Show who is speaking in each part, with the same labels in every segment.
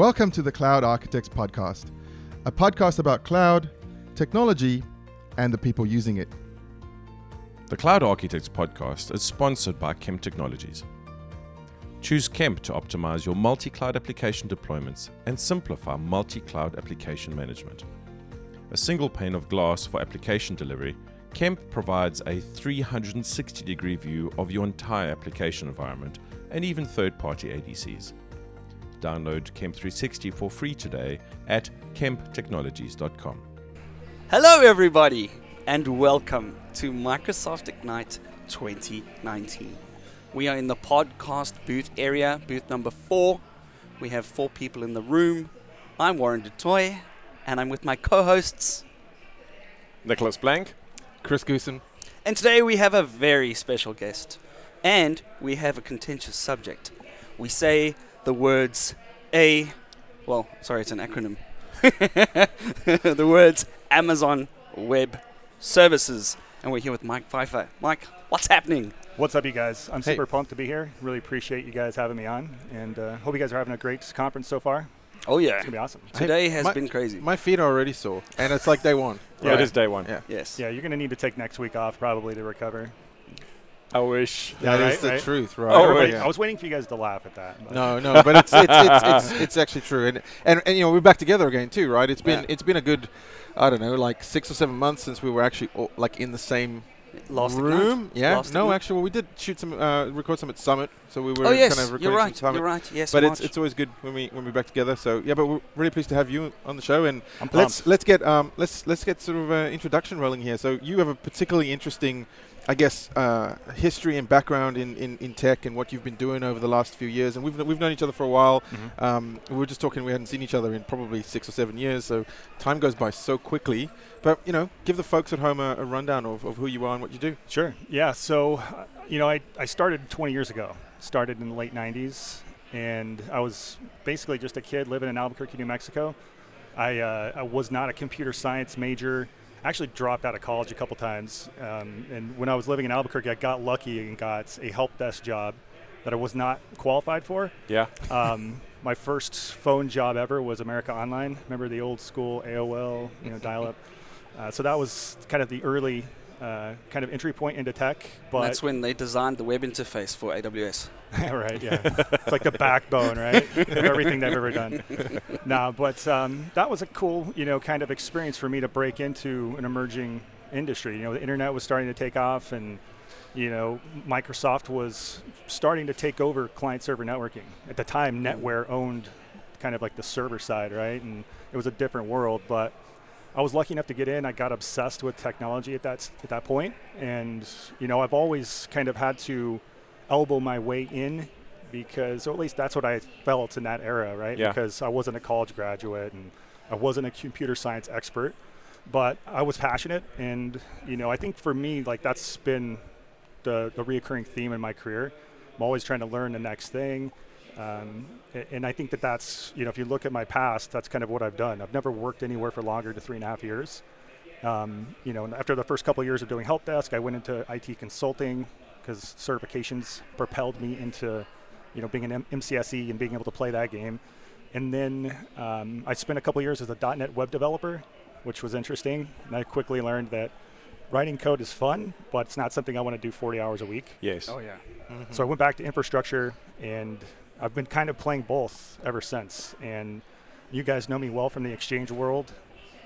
Speaker 1: Welcome to the Cloud Architects Podcast, a podcast about cloud, technology, and the people using it.
Speaker 2: The Cloud Architects podcast is sponsored by Kemp Technologies. Choose Kemp to optimize your multi cloud application deployments and simplify multi cloud application management. A single pane of glass for application delivery, Kemp provides a 360 degree view of your entire application environment and even third party ADCs. Download Kemp 360 for free today at kemptechnologies.com.
Speaker 3: Hello, everybody, and welcome to Microsoft Ignite 2019. We are in the podcast booth area, booth number four. We have four people in the room. I'm Warren du Toit, and I'm with my co hosts.
Speaker 2: Nicolas Blank.
Speaker 4: Chris Goosen.
Speaker 3: And today we have a very special guest, and we have a contentious subject. We say the words A, well, sorry, it's an acronym. the words Amazon Web Services. And we're here with Mike Pfeiffer. Mike, what's happening?
Speaker 5: What's up, you guys? I'm
Speaker 4: Hey.
Speaker 5: super pumped to be here. Really appreciate you guys having me on, and uh, hope you guys are having a great conference so far.
Speaker 3: Oh, yeah.
Speaker 5: It's gonna be awesome.
Speaker 3: Today has
Speaker 4: my-
Speaker 3: been crazy.
Speaker 4: My feet are already sore, and it's like day one.
Speaker 5: Yeah.
Speaker 2: It is day one.
Speaker 4: Yeah.
Speaker 3: yes.
Speaker 5: Yeah, you're gonna need to take next week off probably to recover.
Speaker 2: I wish.
Speaker 5: Yeah,
Speaker 4: that is
Speaker 5: right,
Speaker 4: the
Speaker 5: right.
Speaker 4: truth, oh, right?
Speaker 2: Oh,
Speaker 5: Everybody-
Speaker 4: Yeah.
Speaker 5: I was waiting for you guys to laugh at that. but-
Speaker 4: No, no, but it's it's, it's, it's it's actually true, and, and and you know we're back together again too, right? It's been
Speaker 3: Yeah.
Speaker 4: it's been a good, I don't know, like six or seven months since we were actually all, like in the same
Speaker 3: Last
Speaker 4: room.
Speaker 3: Ignite?
Speaker 4: Yeah,
Speaker 3: Last
Speaker 4: no,
Speaker 3: Ignite?
Speaker 4: actually, well, we did shoot some, uh, record some at Summit, so we were
Speaker 3: Oh, yes.
Speaker 4: kind of recording
Speaker 3: you're right.
Speaker 4: Summit.
Speaker 3: You're right. Yes.
Speaker 4: But it's
Speaker 3: March.
Speaker 4: it's always good when we when we're back together. So yeah, but we're really pleased to have you on the show, and
Speaker 5: I'm
Speaker 4: let's let's get um let's let's get sort of an introduction rolling here. So you have a particularly interesting, I guess, uh, history and background in, in, in tech and what you've been doing over the last few years. And we've we've known each other for a while.
Speaker 5: Mhm.
Speaker 4: Um, we were just talking. We hadn't seen each other in probably six or seven years. So time goes by so quickly. But you know, give the folks at home a, a rundown of, of who you are and what you do.
Speaker 5: Sure. Yeah. So, uh, you know, I, I started 20 years ago. Started in the late 90s, and I was basically just a kid living in Albuquerque, New Mexico. I, uh, I was not a computer science major. I actually dropped out of college a couple times. Um, and when I was living in Albuquerque, I got lucky and got a help desk job that I was not qualified for.
Speaker 2: Yeah.
Speaker 5: Um, my first phone job ever was America Online. Remember the old school AOL, you know, dial-up. Uh, so that was kind of the early uh, kind of entry point into tech. But
Speaker 3: That's when they designed the web interface for AWS.
Speaker 5: right, yeah, it's like the backbone, right, of everything they've ever done. nah, but um, that was a cool, you know, kind of experience for me to break into an emerging industry. You know, the internet was starting to take off, and you know, Microsoft was starting to take over client-server networking. At the time, NetWare owned kind of like the server side, right, and it was a different world, but. I was lucky enough to get in. I got obsessed with technology at that at that point, and you know I've always kind of had to elbow my way in because, or at least that's what I felt in that era, right?
Speaker 2: Yeah.
Speaker 5: Because I wasn't a college graduate and I wasn't a computer science expert, but I was passionate, and you know I think for me like that's been the the reoccurring theme in my career. I'm always trying to learn the next thing. Um, and I think that that's, you know, if you look at my past, that's kind of what I've done. I've never worked anywhere for longer than three and a half years. Um, you know, and after the first couple of years of doing help desk, I went into IT consulting because certifications propelled me into, you know, being an M- MCSE and being able to play that game. And then um, I spent a couple of years as a .NET web developer, which was interesting. And I quickly learned that writing code is fun, but it's not something I want to do 40 hours a week.
Speaker 2: Yes.
Speaker 3: Oh yeah.
Speaker 5: So I went back to infrastructure, and I've been kind of playing both ever since. And you guys know me well from the exchange world,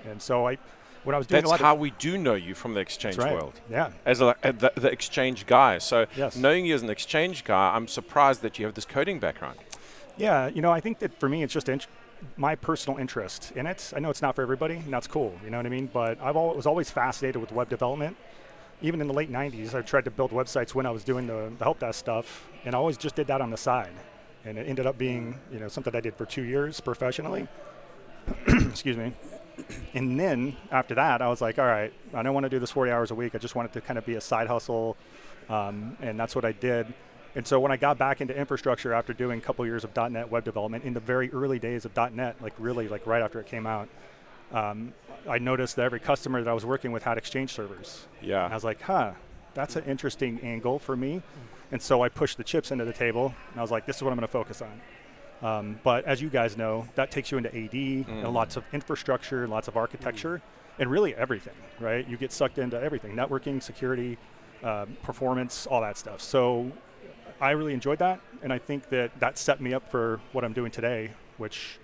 Speaker 5: and so I, when I was doing
Speaker 2: That's
Speaker 5: a lot
Speaker 2: how we do know you from the exchange
Speaker 5: right.
Speaker 2: world.
Speaker 5: yeah,
Speaker 2: As a, uh, the, the exchange guy. So
Speaker 5: Yes.
Speaker 2: knowing you as an exchange guy, I'm surprised that you have this coding background.
Speaker 5: yeah, you know, I think that for me, it's just int- my personal interest in it. I know it's not for everybody, and that's cool. You know what I mean? But I've al- was always fascinated with web development. Even in the late '90s, I tried to build websites when I was doing the, the help desk stuff, and I always just did that on the side. And it ended up being, you know, something I did for two years professionally. Excuse me. And then after that, I was like, all right, I don't want to do this 40 hours a week. I just want it to kind of be a side hustle, um, and that's what I did. And so when I got back into infrastructure after doing a couple years of .NET web development in the very early days of .NET, like really like right after it came out, um, I noticed that every customer that I was working with had Exchange servers.
Speaker 2: Yeah.
Speaker 5: And I was like, huh, that's an interesting angle for me. And so I pushed the chips into the table, and I was like, this is what I'm going to focus on. Um, but as you guys know, that takes you into AD
Speaker 2: Mm.
Speaker 5: and lots of infrastructure, lots of architecture, and really everything, right? You get sucked into everything networking, security, um, performance, all that stuff. So I really enjoyed that, and I think that that set me up for what I'm doing today, which,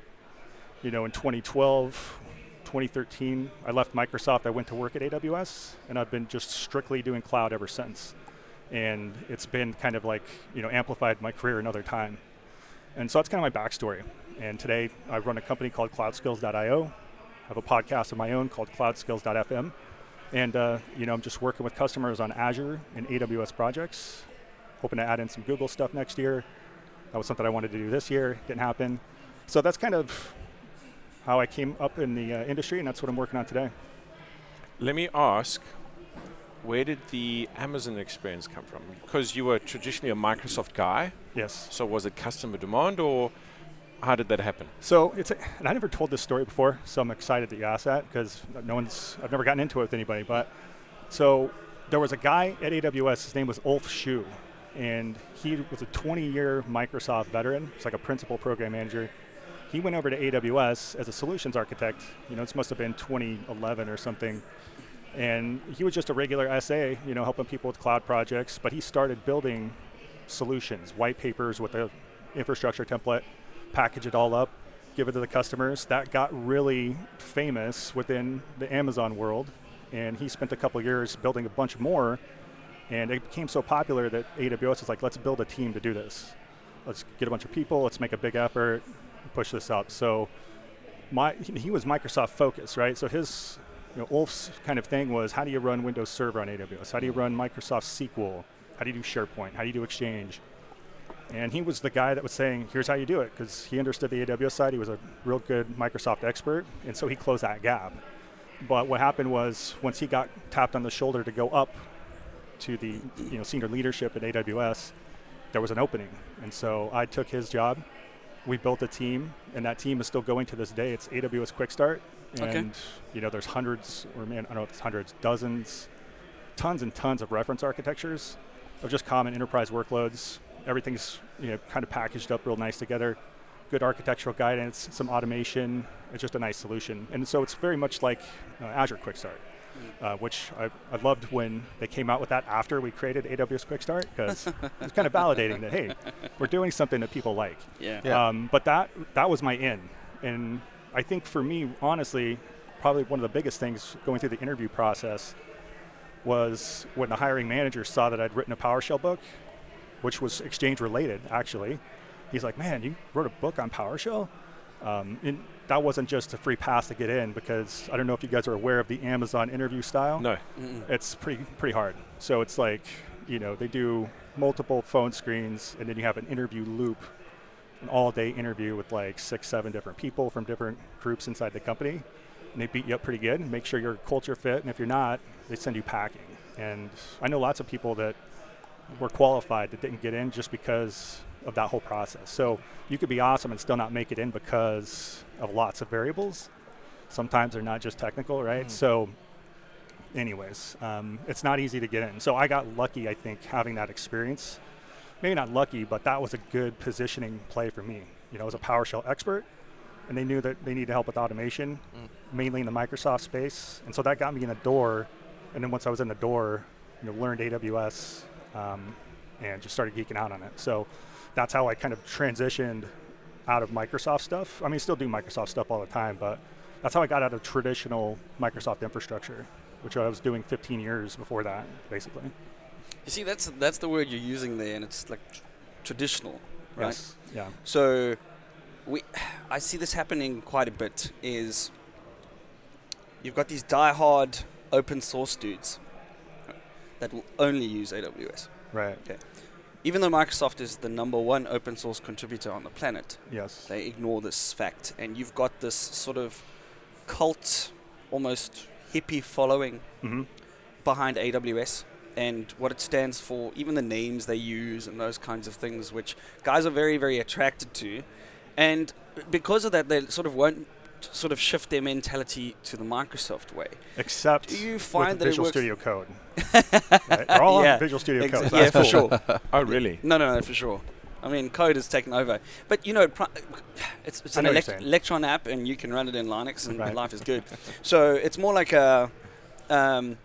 Speaker 5: you know, in 2012, 2013, I left Microsoft, I went to work at AWS, and I've been just strictly doing cloud ever since. And it's been kind of like, you know, amplified my career another time. And so that's kind of my backstory. And today I run a company called cloudskills.io. I have a podcast of my own called cloudskills.fm. And, uh, you know, I'm just working with customers on Azure and AWS projects, hoping to add in some Google stuff next year. That was something I wanted to do this year, didn't happen. So that's kind of how I came up in the uh, industry, and that's what I'm working on today.
Speaker 2: Let me ask, where did the Amazon experience come from? Because you were traditionally a Microsoft guy,
Speaker 5: Yes.
Speaker 2: so was it customer demand or how did that happen?
Speaker 5: So it's, a, and I never told this story before, so I'm excited that you asked that because no one's, I've never gotten into it with anybody. But so there was a guy at AWS, his name was Ulf Shu, and he was a 20 year Microsoft veteran. He's like a principal program manager. He went over to AWS as a solutions architect. You know, this must have been 2011 or something. And he was just a regular SA, you know, helping people with cloud projects. But he started building solutions, white papers with a infrastructure template, package it all up, give it to the customers. That got really famous within the Amazon world. And he spent a couple years building a bunch more. And it became so popular that AWS was like, let's build a team to do this. Let's get a bunch of people, let's make a big effort, push this up. So my, he was Microsoft focused, right? So his, you know, Ulf's kind of thing was how do you run Windows Server on AWS? How do you run Microsoft SQL? How do you do SharePoint? How do you do Exchange? And he was the guy that was saying, here's how you do it, because he understood the AWS side. He was a real good Microsoft expert, and so he closed that gap. But what happened was once he got tapped on the shoulder to go up to the you know senior leadership at AWS, there was an opening, and so I took his job. We built a team, and that team is still going to this day. It's AWS Quick Start,
Speaker 3: Okay.
Speaker 5: and you know there's hundreds, or man, I don't know if it's hundreds, dozens, tons and tons of reference architectures of just common enterprise workloads. Everything's you know kind of packaged up real nice together. Good architectural guidance, some automation. It's just a nice solution, and so it's very much like uh, Azure Quick Start, uh, which I, I loved when they came out with that after we created AWS Quick Start because it's kind of validating that hey, we're doing something that people like.
Speaker 3: Yeah.
Speaker 4: Yeah.
Speaker 5: Um, but that that was my in, and I think for me, honestly, probably one of the biggest things going through the interview process was when the hiring manager saw that I'd written a PowerShell book, which was Exchange related, actually. He's like, "Man, you wrote a book on PowerShell." Um, and that wasn't just a free pass to get in because I don't know if you guys are aware of the Amazon interview style
Speaker 2: No.
Speaker 3: Mm-mm.
Speaker 5: it's pretty pretty hard. So it's like you know they do multiple phone screens, and then you have an interview loop, an all-day interview with like six, seven different people from different groups inside the company, and they beat you up pretty good and make sure you're culture fit. And if you're not, they send you packing. And I know lots of people that were qualified that didn't get in just because of that whole process. So you could be awesome and still not make it in because of lots of variables. Sometimes they're not just technical, right? So anyways, um, it's not easy to get in. So I got lucky, I think, having that experience. Maybe not lucky, but that was a good positioning play for me. You know, as a PowerShell expert, and they knew that they needed help with automation, mainly in the Microsoft space, and so that got me in the door. And then once I was in the door, you know, learned AWS um, and just started geeking out on it. So that's how I kind of transitioned out of Microsoft stuff. I mean, still do Microsoft stuff all the time, but that's how I got out of traditional Microsoft infrastructure, which I was doing 15 years before that, basically.
Speaker 3: You see, that's that's the word you're using there, and it's like tr- traditional, right?
Speaker 5: Yes. Yeah.
Speaker 3: So, we, I see this happening quite a bit. Is you've got these die-hard open source dudes that will only use AWS,
Speaker 5: Right. Okay.
Speaker 3: even though Microsoft is the number one open source contributor on the planet.
Speaker 5: Yes.
Speaker 3: They ignore this fact, and you've got this sort of cult, almost hippie following
Speaker 5: hmm
Speaker 3: behind AWS and what it stands for, even the names they use and those kinds of things, which guys are very, very attracted to. And because of that, they sort of won't sort of shift their mentality to the Microsoft way.
Speaker 5: Except
Speaker 3: Do you
Speaker 5: with
Speaker 3: find that it
Speaker 5: Visual
Speaker 3: works?
Speaker 5: Studio Code. right? They're all
Speaker 3: Yeah,
Speaker 5: on Visual Studio
Speaker 3: Exa-
Speaker 5: Code. so
Speaker 3: yeah,
Speaker 5: that's
Speaker 3: for
Speaker 5: cool.
Speaker 3: sure.
Speaker 2: Oh, really?
Speaker 3: No, no, no, for sure. I mean, code has taken over. But you know, it's, it's an
Speaker 5: know
Speaker 3: elect- Electron app, and you can run it in Linux, and
Speaker 5: Right.
Speaker 3: life is good. so it's more like a um,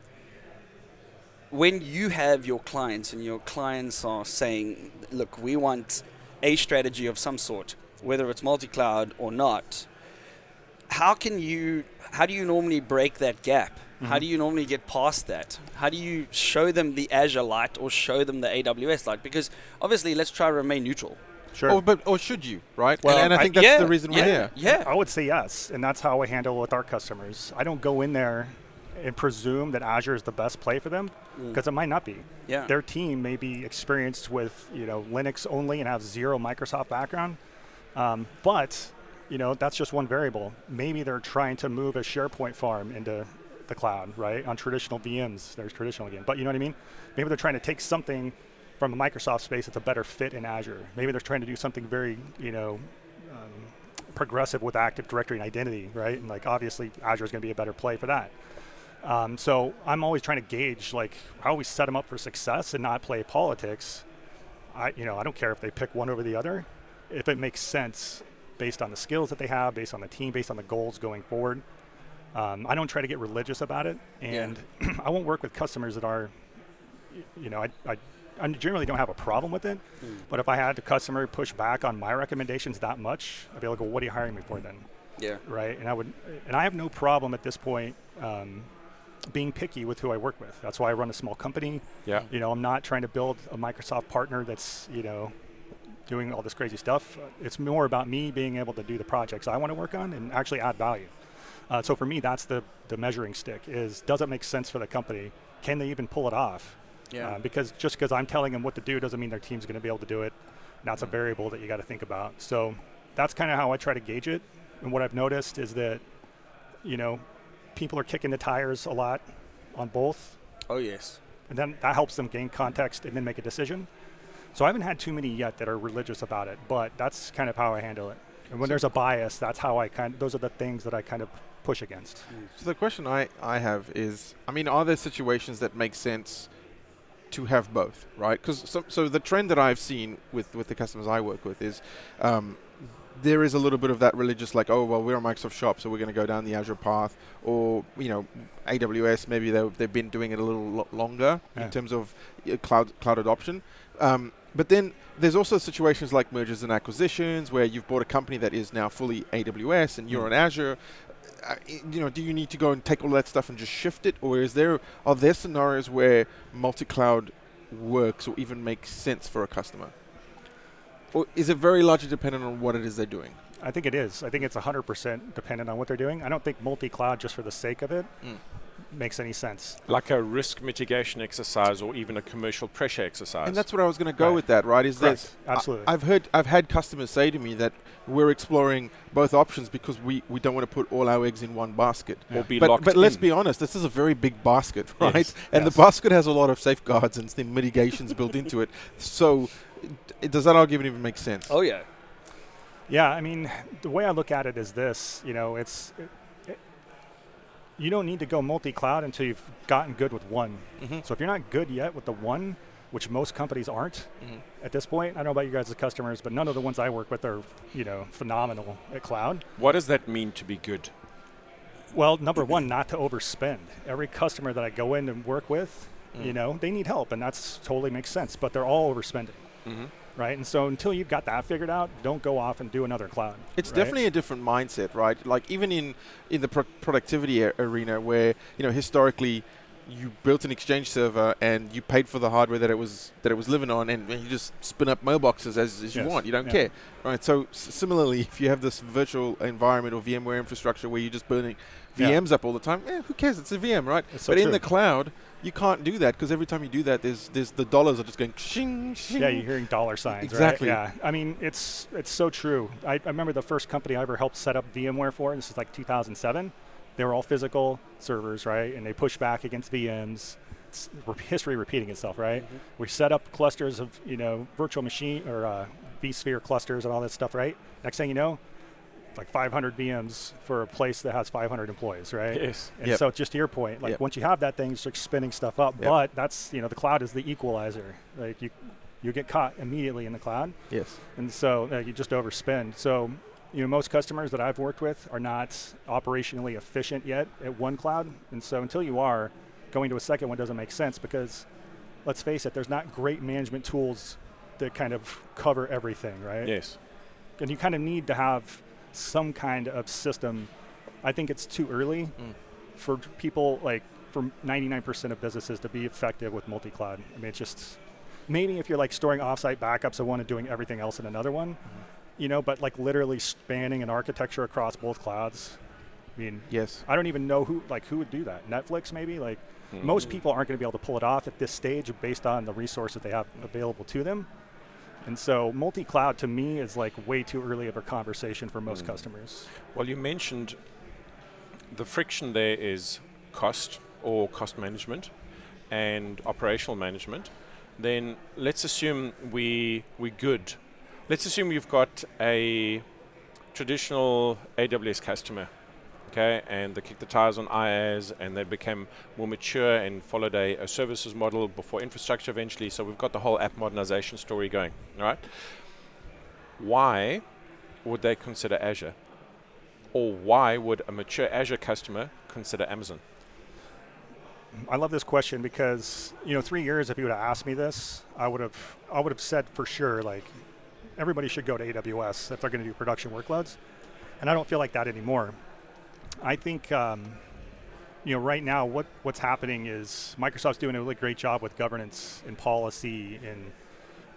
Speaker 3: when you have your clients, and your clients are saying, "Look, we want a strategy of some sort, whether it's multi-cloud or not." How can you? How do you normally break that gap? How
Speaker 5: Mhm.
Speaker 3: do you normally get past that? How do you show them the Azure light or show them the AWS light? Because obviously, let's try to remain neutral.
Speaker 5: Sure.
Speaker 4: Or, but, or should you, right?
Speaker 5: Well,
Speaker 4: and, and I
Speaker 5: I-
Speaker 4: think that's
Speaker 3: yeah,
Speaker 4: the reason we're
Speaker 3: yeah,
Speaker 4: here.
Speaker 3: Yeah.
Speaker 5: I would say yes, and that's how I handle it with our customers. I don't go in there and presume that Azure is the best play for them
Speaker 3: Mm.
Speaker 5: because it might not be.
Speaker 3: Yeah.
Speaker 5: Their team may be experienced with you know Linux only and have zero Microsoft background, um, but you know that's just one variable. Maybe they're trying to move a SharePoint farm into the cloud, right? On traditional VMs, there's traditional again, but you know what I mean. Maybe they're trying to take something from a Microsoft space that's a better fit in Azure. Maybe they're trying to do something very you know um, progressive with Active Directory and identity, right? And like obviously Azure is going to be a better play for that. Um, so I'm always trying to gauge like how we set them up for success and not play politics. I you know I don't care if they pick one over the other, if it makes sense based on the skills that they have, based on the team, based on the goals going forward. Um, I don't try to get religious about it, and I won't work with customers that are, you know, I, I, I generally don't have a problem with it.
Speaker 3: Mm.
Speaker 5: But if I had the customer push back on my recommendations that much, I'd be like, well, what are you hiring me for then?
Speaker 3: Yeah.
Speaker 5: right? And I would, and I have no problem at this point um, being picky with who I work with. That's why I run a small company.
Speaker 2: Yeah.
Speaker 5: You know, I'm not trying to build a Microsoft partner that's you know doing all this crazy stuff. It's more about me being able to do the projects I want to work on and actually add value. Uh, so for me, that's the the measuring stick: is does it make sense for the company? Can they even pull it off?
Speaker 3: Yeah.
Speaker 5: Uh, because just because I'm telling them what to do doesn't mean their team's going to be able to do it. That's a variable that you got to think about. So that's kind of how I try to gauge it. And what I've noticed is that, you know, people are kicking the tires a lot on both,
Speaker 3: oh yes.
Speaker 5: and then that helps them gain context and then make a decision. So I haven't had too many yet that are religious about it, but that's kind of how I handle it. And when there's a bias, that's how I kind. of, Those are the things that I kind of push against.
Speaker 4: So the question I, I have is, I mean, are there situations that make sense to have both, right? Because so, so the trend that I've seen with, with the customers I work with is um, there is a little bit of that religious, like, oh, well, we're a Microsoft shop, so we're going to go down the Azure path, or, you know, AWS, maybe they've, they've been doing it a little lo- longer
Speaker 5: Yeah.
Speaker 4: in terms of uh, cloud, cloud adoption. Um, but then there's also situations like mergers and acquisitions where you've bought a company that is now fully AWS and you're
Speaker 5: Mm.
Speaker 4: on Azure. Uh, you know, do you need to go and take all that stuff and just shift it, or is there are there scenarios where multi-cloud works or even makes sense for a customer, is it very largely dependent on what it is they're doing?
Speaker 5: I think it is. I think it's 100% dependent on what they're doing. I don't think multi-cloud just for the sake of it
Speaker 4: Mm.
Speaker 5: makes any sense.
Speaker 2: Like a risk mitigation exercise or even a commercial pressure exercise.
Speaker 4: And that's what I was going to go
Speaker 5: Right.
Speaker 4: with that, right? Is
Speaker 5: Correct.
Speaker 4: that
Speaker 5: Absolutely.
Speaker 4: I, have heard I've had customers say to me that we're exploring both options because we, we don't want to put all our eggs in one basket.
Speaker 2: or be
Speaker 4: But,
Speaker 2: locked
Speaker 4: but let's be honest, this is a very big basket, right?
Speaker 5: Yes,
Speaker 4: And
Speaker 5: yes.
Speaker 4: the basket has a lot of safeguards and some mitigations built into it. So, it, does that argument even make sense?
Speaker 3: Oh yeah.
Speaker 5: Yeah, I mean, the way I look at it is this. You know, it's it, it- you don't need to go multi-cloud until you've gotten good with one.
Speaker 4: Mhm.
Speaker 5: So if you're not good yet with the one, which most companies aren't
Speaker 4: Mhm.
Speaker 5: at this point, I don't know about you guys as customers, but none of the ones I work with are you know phenomenal at cloud.
Speaker 2: What does that mean to be good?
Speaker 5: Well, number one, not to overspend. Every customer that I go in and work with, you
Speaker 4: Mm.
Speaker 5: know, they need help, and that's totally makes sense. But they're all overspending,
Speaker 2: Mm-hmm.
Speaker 5: right? And so until you've got that figured out, don't go off and do another cloud.
Speaker 4: It's
Speaker 5: right?
Speaker 4: definitely a different mindset, right? Like even in in the pro- productivity a- arena, where you know historically you built an exchange server and you paid for the hardware that it was that it was living on, and, and you just spin up mailboxes as, as you
Speaker 5: Yes.
Speaker 4: want. You don't
Speaker 5: Yeah.
Speaker 4: care, right? So s- similarly, if you have this virtual environment or VMware infrastructure where you're just burning
Speaker 5: Yeah.
Speaker 4: VMs up all the time, eh, who cares? It's a VM, right?
Speaker 5: It's so
Speaker 4: but in
Speaker 5: true.
Speaker 4: the cloud, you can't do that because every time you do that, there's there's the dollars are just going shing shing.
Speaker 5: Yeah, you're hearing dollar signs.
Speaker 4: Exactly.
Speaker 5: Right? Yeah. I mean, it's it's so true. I, I remember the first company I ever helped set up VMware for. This is like 2007. They were all physical servers, right? And they push back against VMs. It's re- history repeating itself, right? We set up clusters of you know virtual machine or uh, vSphere clusters and all that stuff, right? Next thing you know, like 500 VMs for a place that has 500 employees, right?
Speaker 2: Yes.
Speaker 5: And
Speaker 4: Yep.
Speaker 5: so just to your point, like
Speaker 4: Yep.
Speaker 5: once you have that thing, you start spinning stuff up.
Speaker 4: Yep.
Speaker 5: But that's you know the cloud is the equalizer. Like you, you get caught immediately in the cloud.
Speaker 4: Yes.
Speaker 5: And so uh, you just overspend. So, you know, most customers that I've worked with are not operationally efficient yet at one cloud. And so until you are, going to a second one doesn't make sense because let's face it, there's not great management tools that kind of cover everything, right?
Speaker 2: Yes.
Speaker 5: And you kind of need to have some kind of system. I think it's too early
Speaker 3: Mm.
Speaker 5: for people like for 99% of businesses to be effective with multi-cloud. I mean, it's just maybe if you're like storing offsite backups of one and doing everything else in another one, you know, but like literally spanning an architecture across both clouds. I mean,
Speaker 4: Yes.
Speaker 5: I don't even know who like who would do that. Netflix maybe like
Speaker 2: Mm.
Speaker 5: most people aren't going to be able to pull it off at this stage based on the resources they have available to them. And so multi-cloud to me is like way too early of a conversation for most
Speaker 2: Mm.
Speaker 5: customers.
Speaker 2: Well, you mentioned the friction there is cost or cost management and operational management. Then let's assume we we're good. Let's assume you've got a traditional AWS customer, okay, and they kicked the tires on IaaS and they became more mature and followed a, a services model before infrastructure eventually. So we've got the whole app modernization story going, right? Why would they consider Azure? or why would a mature Azure customer consider Amazon?
Speaker 5: I love this question because you know, three years if you would have asked me this, I would have I would have said for sure like everybody should go to AWS if they're going to do production workloads, and I don't feel like that anymore. I think um, you know right now what what's happening is Microsoft's doing a really great job with governance and policy and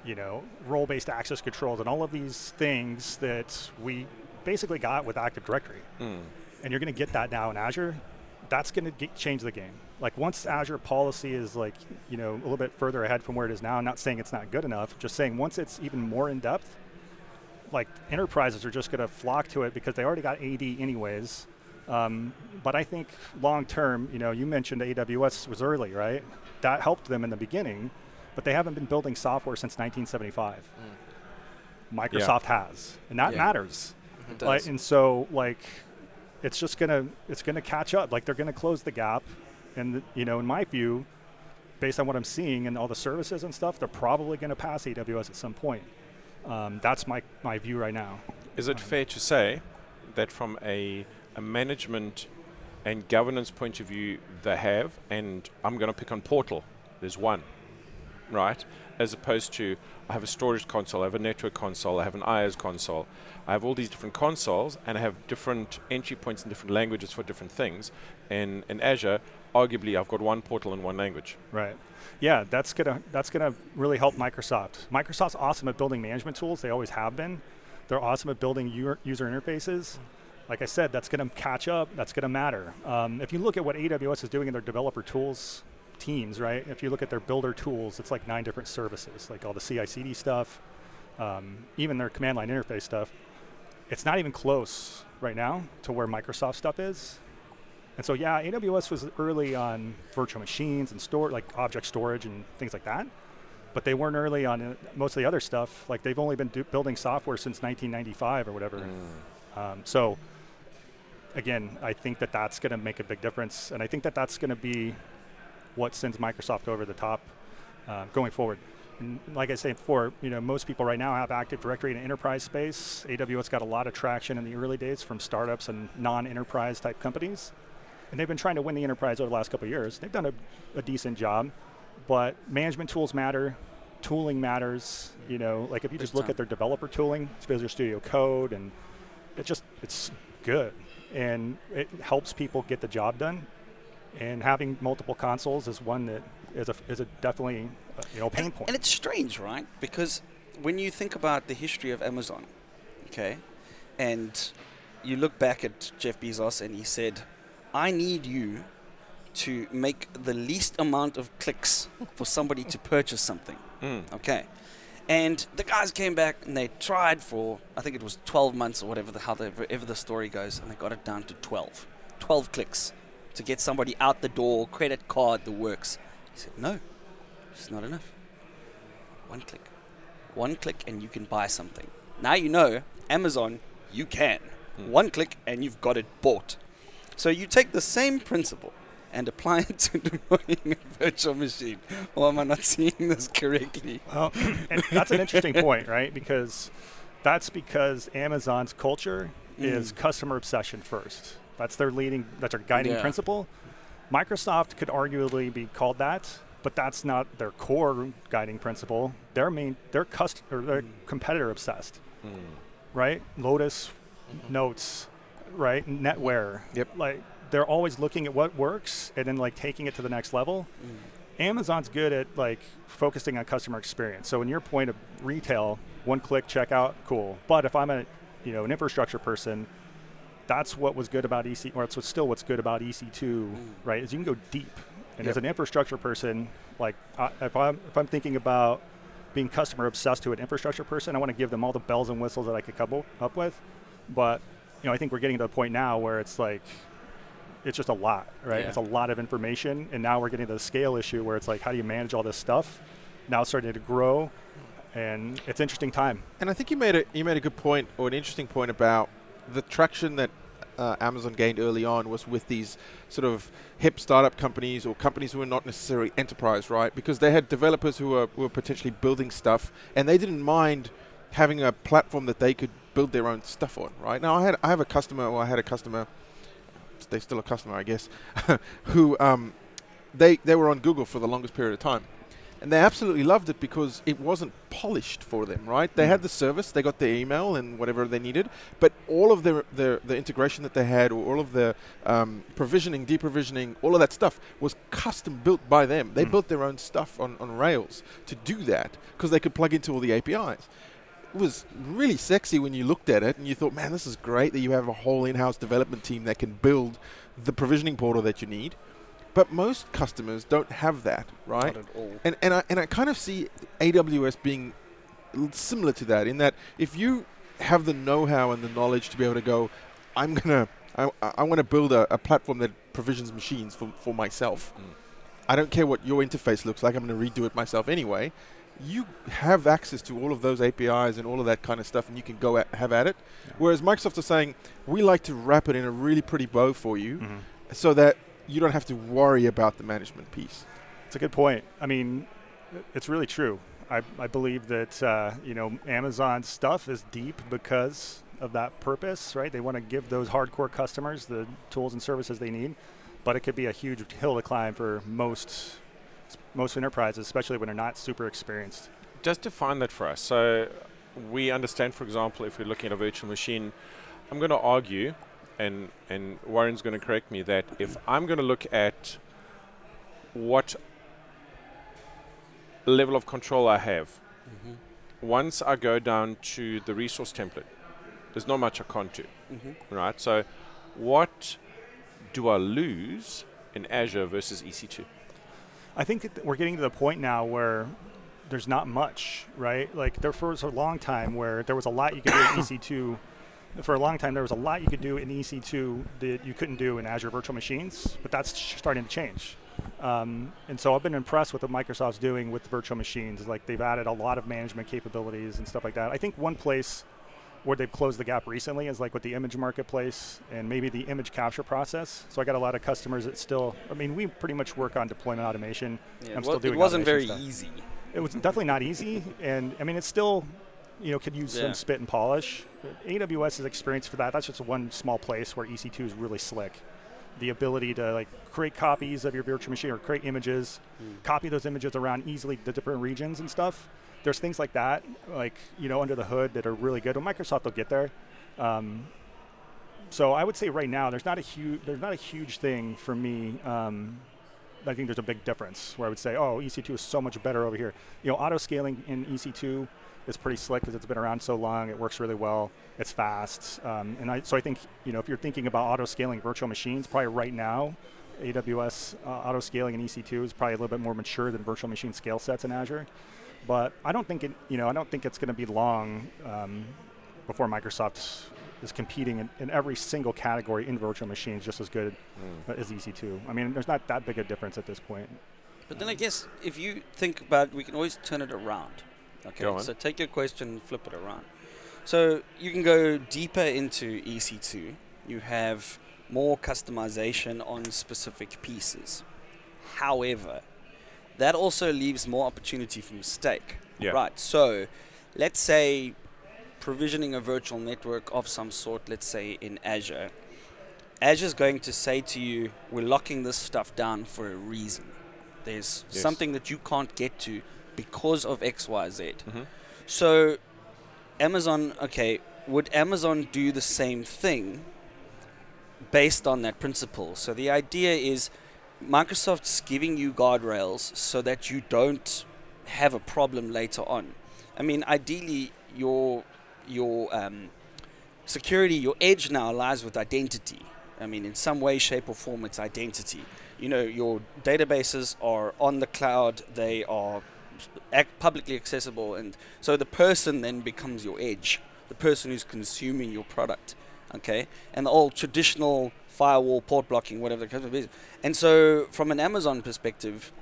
Speaker 5: you know role-based access controls and all of these things that we basically got with Active Directory
Speaker 2: Mm.
Speaker 5: and you're going to get that now in Azure, that's going to change the game. Like once Azure policy is like, you know, a little bit further ahead from where it is now, I'm not saying it's not good enough, just saying once it's even more in depth, like enterprises are just going to flock to it because they already got AD anyways. Um, but I think long term, you know, you mentioned AWS was early, right? That helped them in the beginning, but they haven't been building software since 1975. Microsoft has, and that
Speaker 3: Yeah.
Speaker 5: matters.
Speaker 3: It
Speaker 5: Like, and so like it's just gonna it's gonna catch up like they're gonna close the gap and you know in my view based on what i'm seeing and all the services and stuff they're probably going to pass aws at some point um, that's my, my view right now
Speaker 2: Is it fair to say that from a, a management and governance point of view, they have, and I'm going to pick on Portal, there's one, right? As opposed to, I have a storage console, I have a network console, I have an IaaS console, I have all these different consoles, and I have different entry points in different languages for different things. In, in Azure, arguably, I've got one portal and one language.
Speaker 5: right. Yeah that's gonna that's gonna really help microsoft. Microsoft's awesome at building management tools. They always have been. They're awesome at building user interfaces like i said that's going to catch up that's going to matter um, if you look at what aws is doing in their developer tools teams right if you look at their builder tools it's like nine different services like all the ci-cd stuff um, even their command line interface stuff it's not even close right now to where microsoft stuff is and so, yeah, AWS was early on virtual machines and store like object storage and things like that. But they weren't early on uh, most of the other stuff. Like they've only been building software since 1995 or whatever. Um, so, again, I think that that's going to make a big difference, and I think that that's going to be what sends Microsoft over the top uh, going forward. And like I said before, you know, most people right now have Active Directory in an enterprise space. AWS got a lot of traction in the early days from startups and non-enterprise type companies, and they've been trying to win the enterprise over the last couple of years. They've done a, a decent job, but management tools matter, tooling matters. You know, like if you
Speaker 3: Big
Speaker 5: just look
Speaker 3: time.
Speaker 5: at their developer tooling, it's Visual Studio Code, and it just it's good, and it helps people get the job done. And having multiple consoles is one that is a is a definitely uh, you know pain
Speaker 3: and,
Speaker 5: point.
Speaker 3: and it's strange, right? Because when you think about the history of Amazon, okay, and you look back at Jeff Bezos and he said, I need you to make the least amount of clicks for somebody to purchase something.
Speaker 2: Mm.
Speaker 3: Okay. And the guys came back and they tried for, I think it was 12 months or whatever the, how the, whatever the story goes, and they got it down to 12. 12 clicks to get somebody out the door, credit card, the works. He said, no, it's not enough. One click. One click and you can buy something. Now you know, Amazon, you can.
Speaker 2: Hmm.
Speaker 3: One click and you've got it bought. So you take the same principle and apply it to deploying a virtual machine. Or am I not seeing this correctly?
Speaker 5: Well, and that's an interesting point, right? Because that's because Amazon's culture is
Speaker 3: Mm.
Speaker 5: customer obsession first. That's their leading, that's their guiding
Speaker 3: Yeah.
Speaker 5: principle. Microsoft could arguably be called that, but that's not their core guiding principle. Their main, their cust- or their competitor obsessed, right? Lotus, Notes, right? Netware.
Speaker 4: Yep.
Speaker 5: Like they're always looking at what works and then like taking it to the next level. Mm. Amazon's good at like focusing on customer experience. So in your point of retail, one click checkout, cool. But if I'm a you know an infrastructure person, that's what was good about EC, or it's what's still what's good about EC2, mm. right? Is you can go deep. And as an infrastructure person, like I, if I'm if I'm thinking about being customer obsessed to an infrastructure person, I want to give them all the bells and whistles that I could come up- up with. But you know, I think we're getting to the point now where it's like it's just a lot, right?
Speaker 3: Yeah.
Speaker 5: It's a lot of information, and now we're getting to the scale issue where it's like, how do you manage all this stuff? Now it's starting to grow, and it's interesting time.
Speaker 4: And I think you made a you made a good point or an interesting point about the traction that uh, Amazon gained early on was with these sort of hip startup companies or companies who were not necessarily enterprise, right? Because they had developers who were, were potentially building stuff, and they didn't mind having a platform that they could build their own stuff on, right? Now I had I have a customer, or I had a customer, they're still a customer, I guess, who um, they they were on Google for the longest period of time. And they absolutely loved it because it wasn't polished for them, right? They had the service, they got their email and whatever they needed, but all of the the, the integration that they had, or all of the um, provisioning, deprovisioning, all of that stuff was custom built by them. They
Speaker 5: Mm.
Speaker 4: built their own stuff on, on Rails to do that because they could plug into all the APIs. It was really sexy when you looked at it and you thought, man, this is great that you have a whole in-house development team that can build the provisioning portal that you need. But most customers don't have that, right?
Speaker 3: Not at all.
Speaker 4: And and I and I kind of see AWS being similar to that in that if you have the know-how and the knowledge to be able to go, I'm gonna I, I want to build a, a platform that provisions machines for, for myself.
Speaker 2: Mm.
Speaker 4: I don't care what your interface looks like. I'm going to redo it myself anyway. You have access to all of those APIs and all of that kind of stuff, and you can go at, have at it.
Speaker 5: Yeah.
Speaker 4: Whereas Microsoft is saying, we like to wrap it in a really pretty bow for you,
Speaker 5: Mm-hmm.
Speaker 4: so that you don't have to worry about the management piece.
Speaker 5: It's a good point. I mean, it's really true. I, I believe that uh, you know Amazon stuff is deep because of that purpose, right? They want to give those hardcore customers the tools and services they need, but it could be a huge hill to climb for most most enterprises, especially when they're not super experienced.
Speaker 2: Just define that for us. So we understand, for example, if we're looking at a virtual machine, I'm going to argue, and and Warren's going to correct me that if I'm going to look at what level of control I have,
Speaker 3: Mhm.
Speaker 2: once I go down to the resource template, there's not much I can't do,
Speaker 3: Mhm.
Speaker 2: right? So what do I lose in Azure versus E EC2?
Speaker 5: I think that we're getting to the point now where there's not much, right? Like there was a long time where there was a lot you could do in EC2. For a long time, there was a lot you could do in EC2 that you couldn't do in Azure Virtual Machines, but that's starting to change. Um, and so I've been impressed with what Microsoft's doing with virtual machines. Like they've added a lot of management capabilities and stuff like that. I think one place where they've closed the gap recently is like with the image marketplace and maybe the image capture process. So I got a lot of customers that still, I mean, we pretty much work on deployment automation.
Speaker 3: Yeah,
Speaker 5: I'm
Speaker 3: it
Speaker 5: still doing
Speaker 3: it wasn't very
Speaker 5: stuff.
Speaker 3: easy.
Speaker 5: It was definitely not easy, and I mean, it's still, you know, could use
Speaker 3: Yeah.
Speaker 5: some spit and polish. AWS is experience for that, that's just one small place where EC2 is really slick. The ability to like create copies of your virtual machine or create images,
Speaker 3: Mm.
Speaker 5: copy those images around easily the different regions and stuff. There's things like that, like you know, under the hood that are really good. And Microsoft will get there. Um, so I would say right now there's not a huge there's not a huge thing for me. Um, I think there's a big difference where I would say, oh, EC2 is so much better over here. You know, auto scaling in EC2 is pretty slick because it's been around so long. It works really well. It's fast, um, and I, so I think you know if you're thinking about auto scaling virtual machines, probably right now, AWS uh, auto scaling in EC2 is probably a little bit more mature than virtual machine scale sets in Azure. But I don't think it, you know, I don't think it's going to be long um, before Microsoft is competing in, in every single category in virtual machines just as good as EC2. I mean, there's not that big a difference at this point.
Speaker 3: But then I guess if you think about, we can always turn it around. Okay, so take your question, and flip it around. So you can go deeper into EC2. You have more customization on specific pieces. However, that also leaves more opportunity for mistake.
Speaker 2: Yeah.
Speaker 3: Right. So, let's say provisioning a virtual network of some sort, let's say in Azure. Azure's going to say to you, we're locking this stuff down for a reason. There's
Speaker 2: Yes.
Speaker 3: something that you can't get to because of XYZ.
Speaker 2: Mhm.
Speaker 3: So, Amazon, okay, would Amazon do the same thing based on that principle? So, the idea is Microsoft's giving you guardrails so that you don't have a problem later on. I mean, ideally, your your um, security, your edge now lies with identity. I mean, in some way, shape, or form, it's identity. You know, your databases are on the cloud; they are publicly accessible, and so the person then becomes your edge, the person who's consuming your product. Okay, and the old traditional firewall, port blocking, whatever the be. And so, from an Amazon perspective,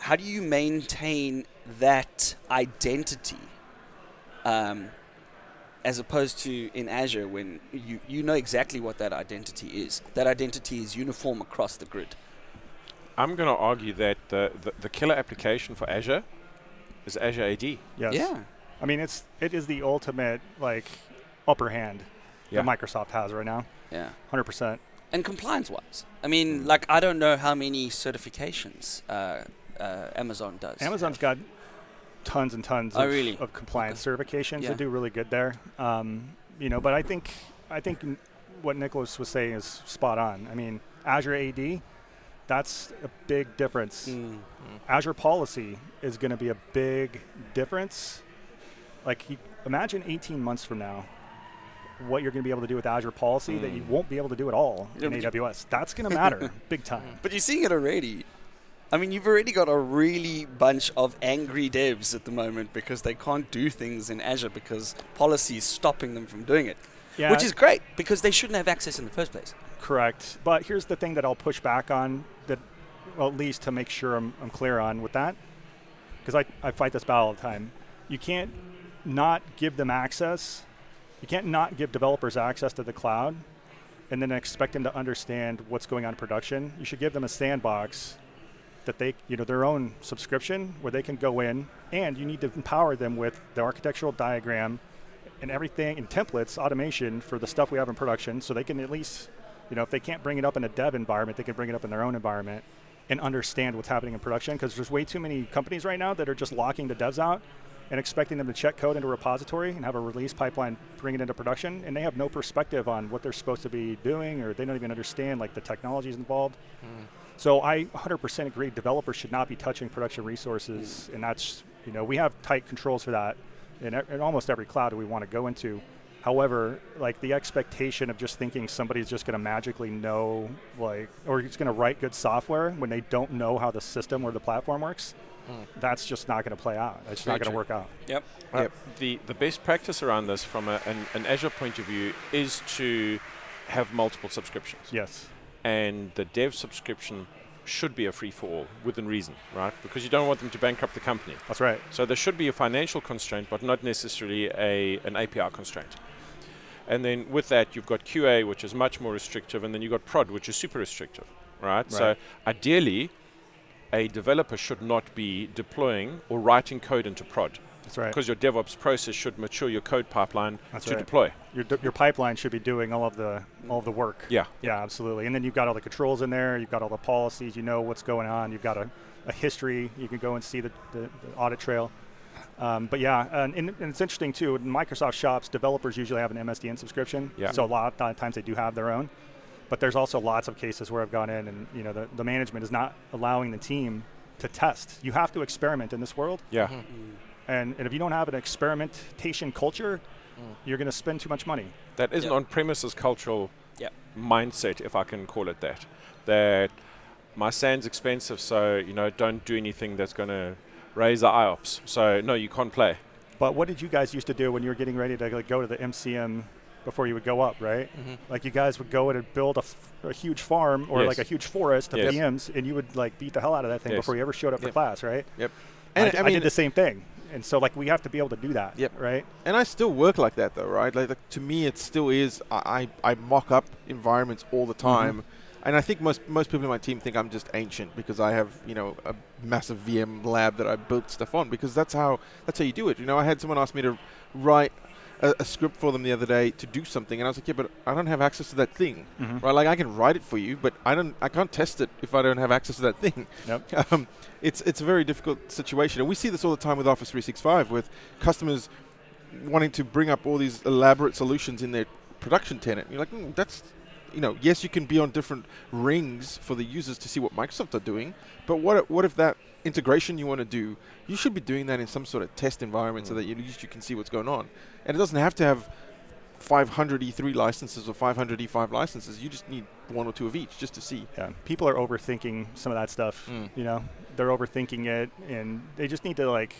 Speaker 3: how do you maintain that identity um, as opposed to in Azure when you, you know exactly what that identity is? That identity is uniform across the grid.
Speaker 2: I'm going to argue that the, the, the killer application for Azure is Azure AD.
Speaker 5: Yes.
Speaker 3: Yeah.
Speaker 5: I mean, it's it is the ultimate like upper hand
Speaker 2: Yeah.
Speaker 5: that Microsoft has right now.
Speaker 3: Yeah.
Speaker 5: Hundred percent.
Speaker 3: And compliance wise, I mean, like, I don't know how many certifications uh, uh, Amazon does.
Speaker 5: Amazon's got tons and tons
Speaker 3: Oh,
Speaker 5: of,
Speaker 3: really?
Speaker 5: of compliance certifications
Speaker 3: Yeah.
Speaker 5: that do really good there. Um, you know, but I think I think what Nicolas was saying is spot on. I mean, Azure AD, that's a big difference.
Speaker 3: Mm.
Speaker 5: Azure policy is going to be a big difference. Like, imagine 18 months from now, what you're going to be able to do with Azure policy that you
Speaker 2: Mm.
Speaker 5: won't be able to do at all
Speaker 3: Yeah,
Speaker 5: in AWS. That's going to matter big time.
Speaker 3: But you're seeing it already. I mean, you've already got a really bunch of angry devs at the moment because they can't do things in Azure because policy is stopping them from doing it.
Speaker 5: Yeah,
Speaker 3: Which is great because they shouldn't have access in the first place.
Speaker 5: correct. But here's the thing that I'll push back on well, at least to make sure I'm, I'm clear on with that, because I, I fight this battle all the time. You can't not give them access. You can't not give developers access to the cloud and then expect them to understand what's going on in production. You should give them a sandbox that they, you know, their own subscription where they can go in, and you need to empower them with the architectural diagram and everything and templates, automation for the stuff we have in production, so they can at least, you know, if they can't bring it up in a dev environment, they can bring it up in their own environment and understand what's happening in production. Because there's way too many companies right now that are just locking the devs out and expecting them to check code into a repository and have a release pipeline bring it into production, and they have no perspective on what they're supposed to be doing, or they don't even understand like the technologies involved. Hmm. So I 100% agree. Developers should not be touching production resources, and that's you know we have tight controls for that in, in almost every cloud that we want to go into. However, like the expectation of just thinking somebody's just going to magically know, like, or he's going to write good software when they don't know how the system or the platform works, that's just not going to play out. It's
Speaker 2: Very
Speaker 5: not going to work out.
Speaker 3: Yep.
Speaker 2: Uh, the, the best practice around this from a, an, an Azure point of view is to have multiple subscriptions.
Speaker 5: Yes.
Speaker 2: And the dev subscription should be a free for all within reason, right? Because you don't want them to bankrupt the company.
Speaker 5: That's right.
Speaker 2: So there should be a financial constraint, but not necessarily a, an API constraint. And then with that, you've got QA, which is much more restrictive, and then you've got prod, which is super restrictive, right? So ideally, a developer should not be deploying or writing code into prod
Speaker 5: That's right.
Speaker 2: because your DevOps process should mature your code pipeline
Speaker 5: That's
Speaker 2: to
Speaker 5: right.
Speaker 2: deploy.
Speaker 5: Your, d- your pipeline should be doing all of the all of the work.
Speaker 2: Yeah.
Speaker 5: Yeah, absolutely. And then you've got all the controls in there. You've got all the policies. You know what's going on. You've got a, a history. You can go and see the, the, the audit trail. Um, but yeah, and, and it's interesting too. In Microsoft Shops, developers usually have an MSDN subscription.
Speaker 2: Yeah.
Speaker 5: So a lot of times they do have their own. But there's also lots of cases where I've gone in and you know the, the management is not allowing the team to test. You have to experiment in this world.
Speaker 2: Yeah.
Speaker 5: And, and if you don't have an experimentation culture, mm. you're going to spend too much money.
Speaker 2: That is an on-premises cultural
Speaker 3: Yep.
Speaker 2: mindset, if I can call it that. That my SAN's expensive, so you know, don't do anything that's going to raise the IOPS. So no, you can't play.
Speaker 5: But what did you guys used to do when you were getting ready to like, go to the MCM before you would go up, right? Mm-hmm. Like you guys would go in and build a, f- a huge farm or
Speaker 2: Yes.
Speaker 5: like a huge forest of
Speaker 2: Yes.
Speaker 5: VMs, and you would like beat the hell out of that thing
Speaker 2: Yes.
Speaker 5: before you ever showed up for class, right?
Speaker 2: Yep.
Speaker 5: I,
Speaker 4: And
Speaker 5: d-
Speaker 4: I
Speaker 5: I
Speaker 4: mean,
Speaker 5: did the same thing. And so like we have to be able to do that.
Speaker 4: Yep.
Speaker 5: Right.
Speaker 4: And I still work like that though, right? Like, like to me, it still is. I, I I mock up environments all the mm-hmm. time, and I think most most people in my team think I'm just ancient because I have you know a massive VM lab that I built stuff on because that's how that's how you do it. You know, I had someone ask me to write a, a script for them the other day to do something, and I was like, yeah, but I don't have access to that thing,
Speaker 5: Mhm.
Speaker 4: right? Like I can write it for you, but I don't I can't test it if I don't have access to that thing.
Speaker 5: Yep.
Speaker 4: Um, it's it's a very difficult situation, and we see this all the time with Office 365, with customers wanting to bring up all these elaborate solutions in their production tenant. You're like, mm, that's, you know, yes, you can be on different rings for the users to see what Microsoft are doing, but what what if that integration you want to do, you should be doing that in some sort of test environment so that you, at least you can see what's going on, and it doesn't have to have 500 E3 licenses or 500 E5 licenses. You just need one or two of each just to see.
Speaker 5: Yeah. People are overthinking some of that stuff.
Speaker 4: Mm.
Speaker 5: You know, they're overthinking it, and they just need to like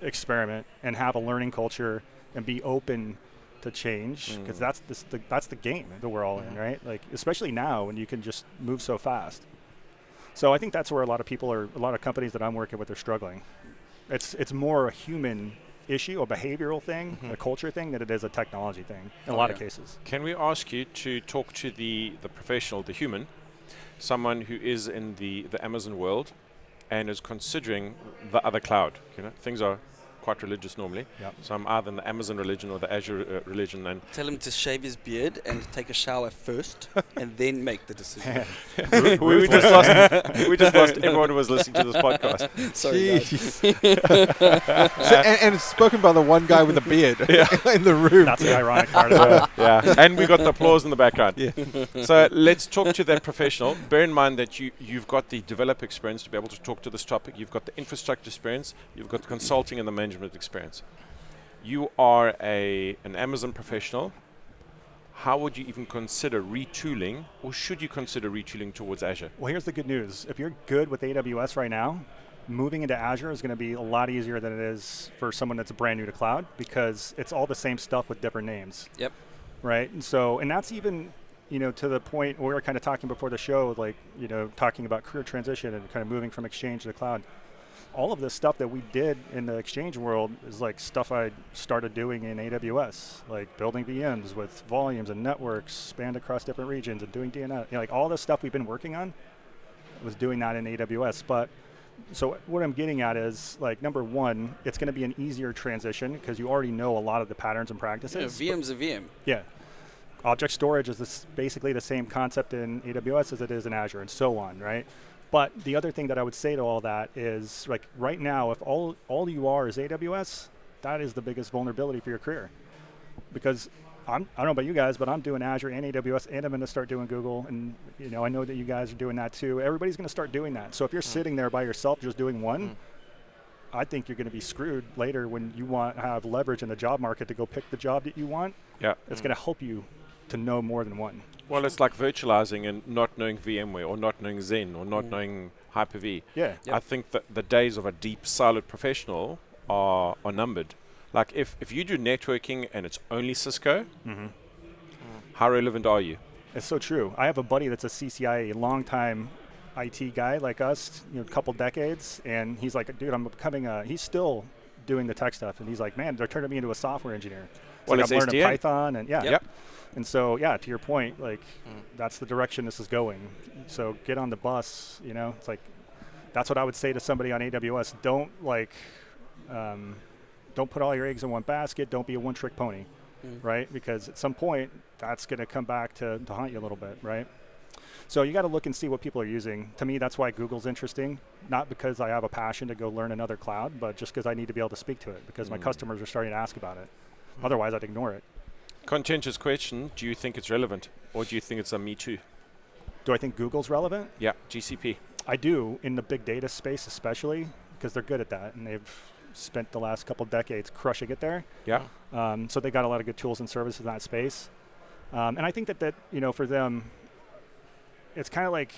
Speaker 5: experiment and have a learning culture and be open to change because
Speaker 2: Mm.
Speaker 5: that's the, the that's the game that we're all in, right? Like especially now when you can just move so fast. So I think that's where a lot of people are, a lot of companies that I'm working with are struggling. It's it's more a human issue, a behavioral thing,
Speaker 4: Mhm.
Speaker 5: a culture thing, than it is a technology thing in a
Speaker 3: Oh,
Speaker 5: lot of cases.
Speaker 2: Can we ask you to talk to the, the professional, the human, someone who is in the, the Amazon world and is considering the other cloud? You know, things are quite religious normally.
Speaker 5: Yep.
Speaker 2: So I'm either in the Amazon religion or the Azure uh, religion, and
Speaker 3: Tell him to shave his beard and take a shower first, and then make the decision.
Speaker 2: we, we just lost we just lost everyone who was listening to this podcast.
Speaker 3: Sorry, guys.
Speaker 4: So, and, and it's spoken by the one guy with a beard in the room.
Speaker 5: That's the ironic part of it.
Speaker 2: yeah, and we got the applause in the background.
Speaker 4: Yeah.
Speaker 2: So let's talk to that professional. Bear in mind that you you've got the developer experience to be able to talk to this topic. You've got the infrastructure experience. You've got the consulting and the management experience. You are a an Amazon professional. How would you even consider retooling, or should you consider retooling towards Azure?
Speaker 5: Well, here's the good news. If you're good with AWS right now, moving into Azure is going to be a lot easier than it is for someone that's brand new to cloud because it's all the same stuff with different names.
Speaker 3: Yep.
Speaker 5: Right. And so, and that's even, you know, to the point we were kind of talking before the show, like, you know, talking about career transition and kind of moving from Exchange to the cloud. All of this stuff that we did in the Exchange world is like stuff I started doing in AWS, like building VMs with volumes and networks spanned across different regions and doing DNS. You know, like all this stuff we've been working on was doing that in AWS. But so what I'm getting at is like number one, it's going to be an easier transition because you already know a lot of the patterns and
Speaker 3: Yeah,
Speaker 5: practices.
Speaker 3: VM's a VM.
Speaker 5: Yeah. Object storage is this basically the same concept in AWS as it is in Azure and so on, right? But the other thing that I would say to all that is like right now, if all, all you are is AWS, that is the biggest vulnerability for your career. Because I'm, I don't know about you guys, but I'm doing Azure and AWS, and I'm going to start doing Google, and you know I know that you guys are doing that too. Everybody's going to start doing that. So if you're sitting there by yourself just doing one,
Speaker 4: Mm.
Speaker 5: I think you're going to be screwed later when you want have leverage in the job market to go pick the job that you want.
Speaker 2: Yeah.
Speaker 5: It's going to help you to know more than one.
Speaker 2: Well, it's like virtualizing and not knowing VMware or not knowing Xen or not knowing Hyper-V.
Speaker 5: Yeah.
Speaker 3: Yep.
Speaker 2: I think that the days of a deep, siloed professional are, are numbered. Like if, if you do networking and it's only Cisco,
Speaker 5: hmm
Speaker 2: how relevant are you?
Speaker 5: It's so true. I have a buddy that's a CCIE, a longtime IT guy like us, you know, a couple decades, and he's like, dude, I'm becoming a. He's still doing the tech stuff, and he's like, man, they're turning me into a software engineer.
Speaker 2: Well,
Speaker 5: like I'm learning. Python, and yeah,
Speaker 3: Yep.
Speaker 2: Yep.
Speaker 5: And so, yeah, to your point, like
Speaker 4: Mm.
Speaker 5: that's the direction this is going. So get on the bus. You know, it's like that's what I would say to somebody on AWS. Don't like, um, don't put all your eggs in one basket. Don't be a one-trick pony,
Speaker 3: Mm.
Speaker 5: right? Because at some point, that's going to come back to, to haunt you a little bit, right? So you got to look and see what people are using. To me, that's why Google's interesting. Not because I have a passion to go learn another cloud, but just because I need to be able to speak to it. Because my
Speaker 2: Mm.
Speaker 5: customers are starting to ask about it. Otherwise, I'd ignore it.
Speaker 2: Contentious question Do you think it's relevant or do you think it's a Me Too?
Speaker 5: Do I think Google's relevant?
Speaker 2: Yeah, GCP.
Speaker 5: I do in the big data space, especially because they're good at that, and they've spent the last couple decades crushing it there.
Speaker 2: Yeah.
Speaker 5: Um, so they got a lot of good tools and services in that space, um, and I think that that you know for them, it's kind of like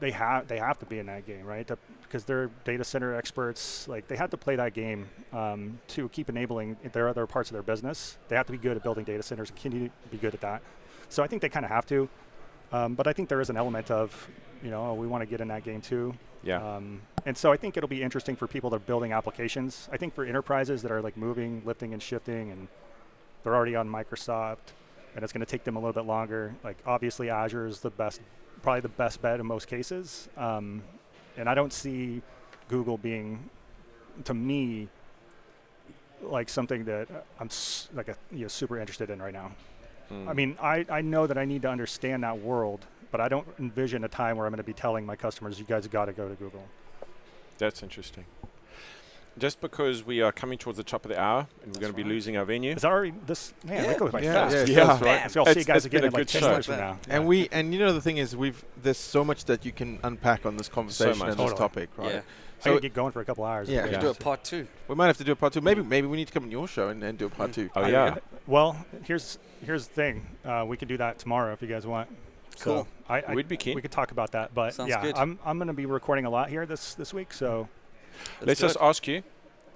Speaker 5: they have they have to be in that game, right? Because they're data center experts. Like they have to play that game um, to keep enabling their other parts of their business. They have to be good at building data centers and continue to be good at that. So I think they kind of have to. Um, but I think there is an element of, you know, oh, we want to get in that game too.
Speaker 2: Yeah.
Speaker 5: Um, and so I think it'll be interesting for people that are building applications. I think for enterprises that are like moving, lifting, and shifting, and they're already on Microsoft, and it's going to take them a little bit longer. Like obviously Azure is the best, probably the best bet in most cases. Um, and I don't see Google being, to me, like something that I'm s- like a, you know, super interested in right now.
Speaker 2: Mm.
Speaker 5: I mean, I, I know that I need to understand that world, but I don't envision a time where I'm going to be telling my customers, you guys got to go to Google.
Speaker 2: That's interesting. Just because we are coming towards the top of the hour and we're going to be losing our venue.
Speaker 5: Is that already this? Man,
Speaker 3: Yeah.
Speaker 5: that goes by
Speaker 4: Yeah,
Speaker 5: fast.
Speaker 4: yeah, it
Speaker 2: Yeah.
Speaker 4: does, right?
Speaker 3: Bam.
Speaker 5: So I'll see you
Speaker 2: It's-
Speaker 5: guys
Speaker 2: it's been
Speaker 5: again
Speaker 2: a
Speaker 5: in like
Speaker 2: good
Speaker 5: 10
Speaker 2: show.
Speaker 5: years from now.
Speaker 4: And we and you know the thing is we've there's so much that you can unpack on this conversation
Speaker 2: much.
Speaker 4: and this
Speaker 5: Totally.
Speaker 4: topic, right?
Speaker 3: Yeah.
Speaker 5: I
Speaker 4: So
Speaker 5: could get going for a couple hours.
Speaker 4: Yeah.
Speaker 5: if we
Speaker 3: We
Speaker 2: Yeah.
Speaker 3: do
Speaker 5: had
Speaker 3: a part two.
Speaker 4: we might have to do a part two. Maybe maybe we need to come on your show and, and do a part two.
Speaker 2: Oh yeah.
Speaker 5: Well, here's here's the thing. Uh, we can do that tomorrow if you guys want. So
Speaker 3: Cool.
Speaker 5: I, I,
Speaker 2: We'd be keen.
Speaker 5: We could talk about that, but
Speaker 3: Sounds
Speaker 5: yeah,
Speaker 3: good.
Speaker 5: I'm I'm going to be recording a lot here this this week. So
Speaker 2: Let's
Speaker 3: do
Speaker 2: just
Speaker 3: it.
Speaker 2: ask you.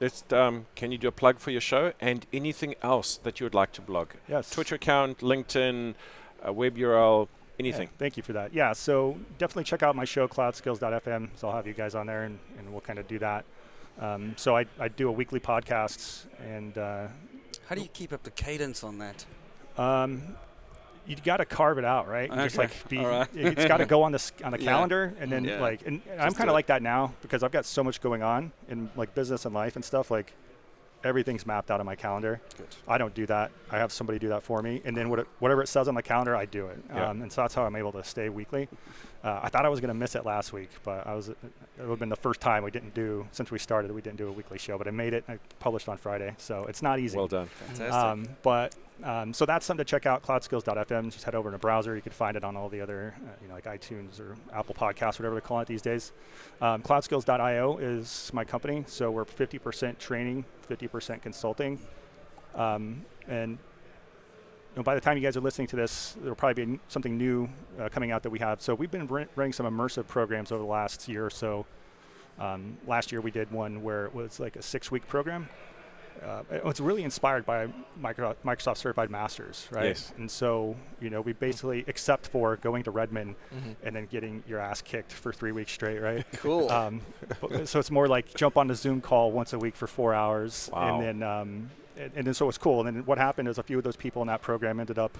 Speaker 2: Let's. Um, can you do a plug for your show and anything else that you would like to blog?
Speaker 5: yes,
Speaker 2: Twitter account, LinkedIn, a web URL,
Speaker 5: Yeah,
Speaker 2: anything.
Speaker 5: thank you for that. Yeah, so definitely check out my show, cloudskills.fm. So I'll have you guys on there, and, and we'll kind of do that. Um, so I, I do a weekly podcast, and uh,
Speaker 3: How do you keep up the cadence on that?
Speaker 5: um, you got to carve it out, right? You Just like be,
Speaker 3: All right.
Speaker 5: it's got to go on the on the
Speaker 3: Yeah.
Speaker 5: calendar, and then
Speaker 3: Yeah.
Speaker 5: like, and, and I'm kind of like that now because I've got so much going on in like business and life and stuff. Like everything's mapped out on my calendar.
Speaker 3: Good.
Speaker 5: I don't do that. I have somebody do that for me, and then what it, whatever it says on the calendar, I do it.
Speaker 2: Yeah.
Speaker 5: Um, and so that's how I'm able to stay weekly. Uh, I thought I was going to miss it last week, but I was. It would have been the first time we didn't do since we started. We didn't do a weekly show, but I made it. I published on Friday, so it's not easy.
Speaker 2: Well done.
Speaker 3: Fantastic.
Speaker 5: Um, but um, so that's something to check out. Cloudskills.fm. Just head over in a browser. You can find it on all the other, uh, you know, like iTunes or Apple Podcasts, whatever they call it these days. Um, Cloudskills.io is my company. So we're 50% training, 50% consulting, um, and you know, by the time you guys are listening to this, there'll probably be something new uh, coming out that we have. So we've been running some immersive programs over the last year or so. Um, last year we did one where it was like a six-week program. Uh, it was really inspired by Micro- Microsoft Certified Masters, right?
Speaker 2: Yes.
Speaker 5: And so, you know, we basically, except for going to Redmond
Speaker 4: Mhm.
Speaker 5: and then getting your ass kicked for three weeks straight, right?
Speaker 3: cool.
Speaker 5: um, so it's more like jump on a Zoom call once a week for four hours,
Speaker 2: Wow.
Speaker 5: and then um, and, and then so it's cool. And then what happened is a few of those people in that program ended up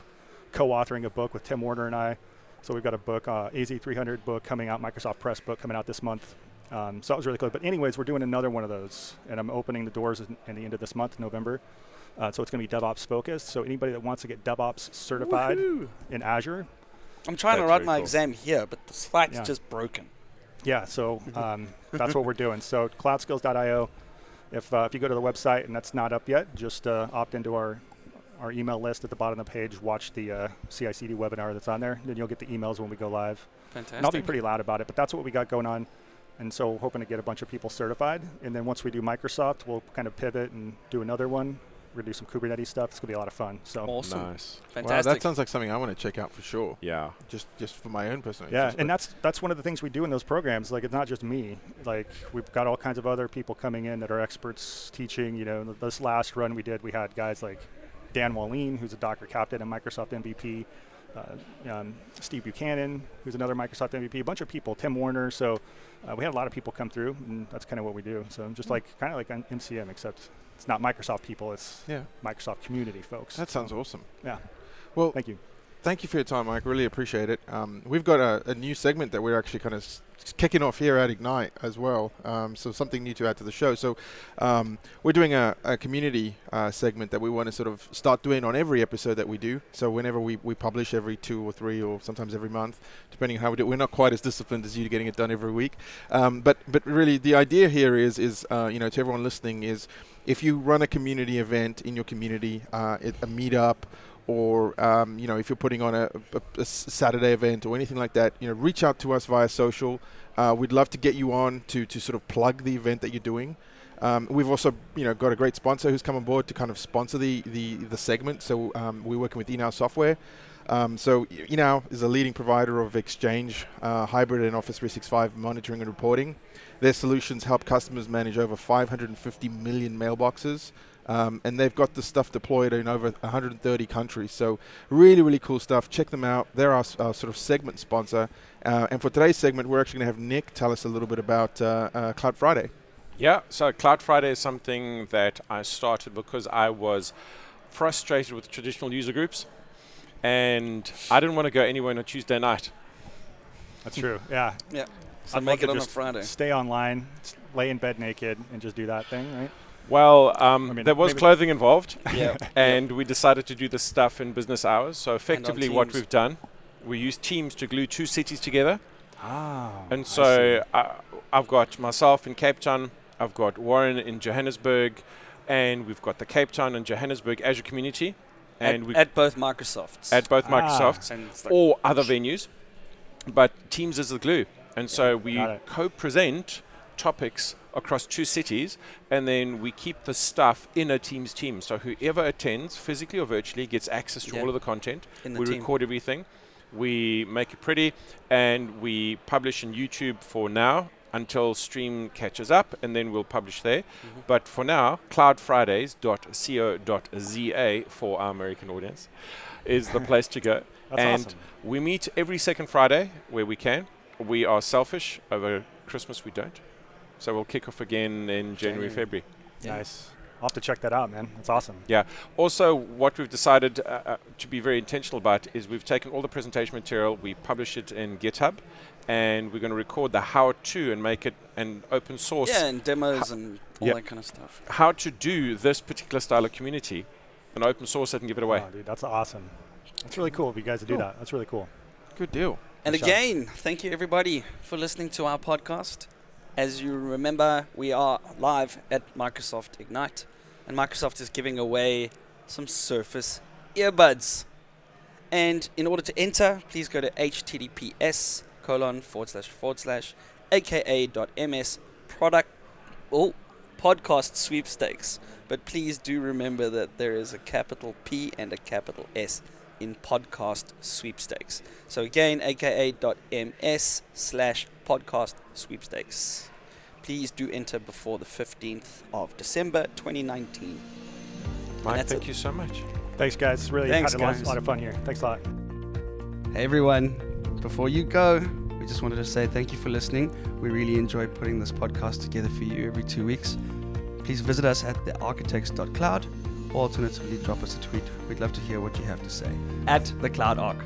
Speaker 5: co-authoring a book with Tim Warner and I. So we've got a book, uh, AZ300 book coming out, Microsoft Press book coming out this month. Um, so that was really cool. But anyways, we're doing another one of those, and I'm opening the doors in, in the end of this month, November. Uh, so it's going to be DevOps focused. So anybody that wants to get DevOps certified in Azure,
Speaker 3: I'm trying to
Speaker 2: That's
Speaker 3: write my
Speaker 2: cool.
Speaker 3: exam here, but the site's
Speaker 5: Yeah.
Speaker 3: just broken.
Speaker 5: Yeah, so um, that's what we're doing. So cloudskills.io. If uh, if you go to the website and that's not up yet, just uh, opt into our our email list at the bottom of the page. Watch the uh, CI/CD webinar that's on there. Then you'll get the emails when we go live.
Speaker 3: Fantastic.
Speaker 5: And I'll be pretty loud about it, but that's what we got going on. And so we're hoping to get a bunch of people certified. And then once we do Microsoft, we'll kind of pivot and do another one. We're gonna do some Kubernetes stuff. It's gonna be a lot of fun. So
Speaker 3: awesome.
Speaker 2: Nice.
Speaker 4: Wow,
Speaker 3: Fantastic.
Speaker 4: that sounds like something I want to check out for sure.
Speaker 2: Yeah.
Speaker 4: Just just for my own personal
Speaker 5: Yeah,
Speaker 4: interest.
Speaker 5: and that's that's one of the things we do in those programs. Like it's not just me. Like we've got all kinds of other people coming in that are experts teaching. You know, this last run we did, we had guys like Dan Wahlin, who's a Docker captain and Microsoft MVP. Uh, um, Steve Buchanan, who's another Microsoft MVP, a bunch of people, Tim Warner. So uh, we had a lot of people come through, and that's kind of what we do. So just like kind of like on MCM, except it's not Microsoft people; it's
Speaker 4: yeah,
Speaker 5: Microsoft community folks.
Speaker 4: that sounds awesome.
Speaker 5: yeah.
Speaker 4: Well,
Speaker 5: Thank you.
Speaker 4: Thank you for your time, Mike. Really appreciate it. Um, we've got a, a new segment that we're actually kind of s- kicking off here at Ignite as well. Um, so something new to add to the show. So um, we're doing a, a community uh, segment that we want to sort of start doing on every episode that we do. So whenever we, we publish every two or three or sometimes every month, depending on how we do. it. We're not quite as disciplined as you getting it done every week. Um, but but really the idea here is is uh, you know to everyone listening is if you run a community event in your community, uh, it, a meetup or um, you know if you're putting on a Saturday event or anything like that, you know reach out to us via social. Uh, we'd love to get you on to to sort of plug the event that you're doing. Um, we've also you know got a great sponsor who's come on board to kind of sponsor the the, the segment. So um, we're working with Enow Software. Um, so Enow is a leading provider of Exchange, uh, hybrid, and Office 365 monitoring and reporting. Their solutions help customers manage over 550 million mailboxes Um, and they've got the stuff deployed in over 130 countries. So really, really cool stuff. Check them out. They're our, our sort of segment sponsor. Uh, and for today's segment, we're actually going to have Nick tell us a little bit about uh, uh, Cloud Friday.
Speaker 2: Yeah, so Cloud Friday is something that I started because I was frustrated with traditional user groups and I didn't want to go anywhere on a Tuesday night.
Speaker 5: That's true. Yeah.
Speaker 3: Yeah. So
Speaker 5: I'd
Speaker 3: make
Speaker 5: love
Speaker 3: it
Speaker 5: to
Speaker 3: on a
Speaker 5: just
Speaker 3: Friday.
Speaker 5: Stay online, lay in bed naked, and just do that thing, right?
Speaker 2: Well, um,
Speaker 5: I mean,
Speaker 2: there was clothing involved,
Speaker 3: Yeah.
Speaker 2: and we decided to do this stuff in business hours. So effectively, what we've done, we use Teams to glue two cities together.
Speaker 5: Ah.
Speaker 2: And so uh, I've got myself in Cape Town, I've got Warren in Johannesburg, and we've got the Cape Town and Johannesburg Azure community, and
Speaker 3: at,
Speaker 2: we
Speaker 3: at both Microsofts.
Speaker 2: at both
Speaker 5: Ah.
Speaker 2: Microsofts
Speaker 3: like-
Speaker 2: or other venues. But Teams is the glue, and so we
Speaker 5: got it.
Speaker 2: Topics across two cities, and then we keep the stuff in a Teams team. So whoever attends, physically or virtually, gets access to
Speaker 3: Yeah.
Speaker 2: all of the content.
Speaker 3: the
Speaker 2: we
Speaker 3: team.
Speaker 2: record everything, we make it pretty, and we publish on YouTube for now until stream catches up, and then we'll publish there.
Speaker 3: Mhm.
Speaker 2: But for now, cloudfridays.co.za for our American audience is the place to go.
Speaker 5: That's
Speaker 2: and
Speaker 5: awesome.
Speaker 2: We meet every second Friday where we can. We are selfish. Over Christmas, we don't. So we'll kick off again in January,
Speaker 3: January.
Speaker 2: February.
Speaker 3: Yeah.
Speaker 5: Nice. I'll have to check that out, man. That's awesome. Yeah.
Speaker 2: Also, what we've decided uh, uh, to be very intentional about is we've taken all the presentation material, we publish it in GitHub, and we're going to record the how-to and make it an open source.
Speaker 3: Yeah, and demos and all
Speaker 2: Yeah.
Speaker 3: that kind of stuff.
Speaker 2: How to do this particular style of community, and open source it and give it away.
Speaker 5: Oh, dude, that's awesome. That's really cool of you guys to do
Speaker 4: Cool.
Speaker 5: that. That's really cool.
Speaker 4: Good deal.
Speaker 3: And
Speaker 5: Good
Speaker 3: again, thank you everybody for listening to our podcast. As you remember, we are live at Microsoft Ignite, and Microsoft is giving away some Surface earbuds. And in order to enter, please go to https colon forward slash forward slash aka.ms product oh podcast sweepstakes. But please do remember that there is a capital P and a capital S in podcast sweepstakes. So again, aka.ms slash podcast sweepstakes. Please do enter before the 15th of December 2019.
Speaker 2: Mike, thank
Speaker 3: it.
Speaker 2: you so much.
Speaker 5: Thanks, guys. Really
Speaker 3: Thanks,
Speaker 5: had a lot,
Speaker 3: guys.
Speaker 5: lot of fun here. Thanks a lot.
Speaker 3: Hey everyone, before you go, we just wanted to say thank you for listening. We really enjoy putting this podcast together for you every two weeks. Please visit us at thearchitects.cloud or alternatively drop us a tweet. We'd love to hear what you have to say. At the Cloud Arc.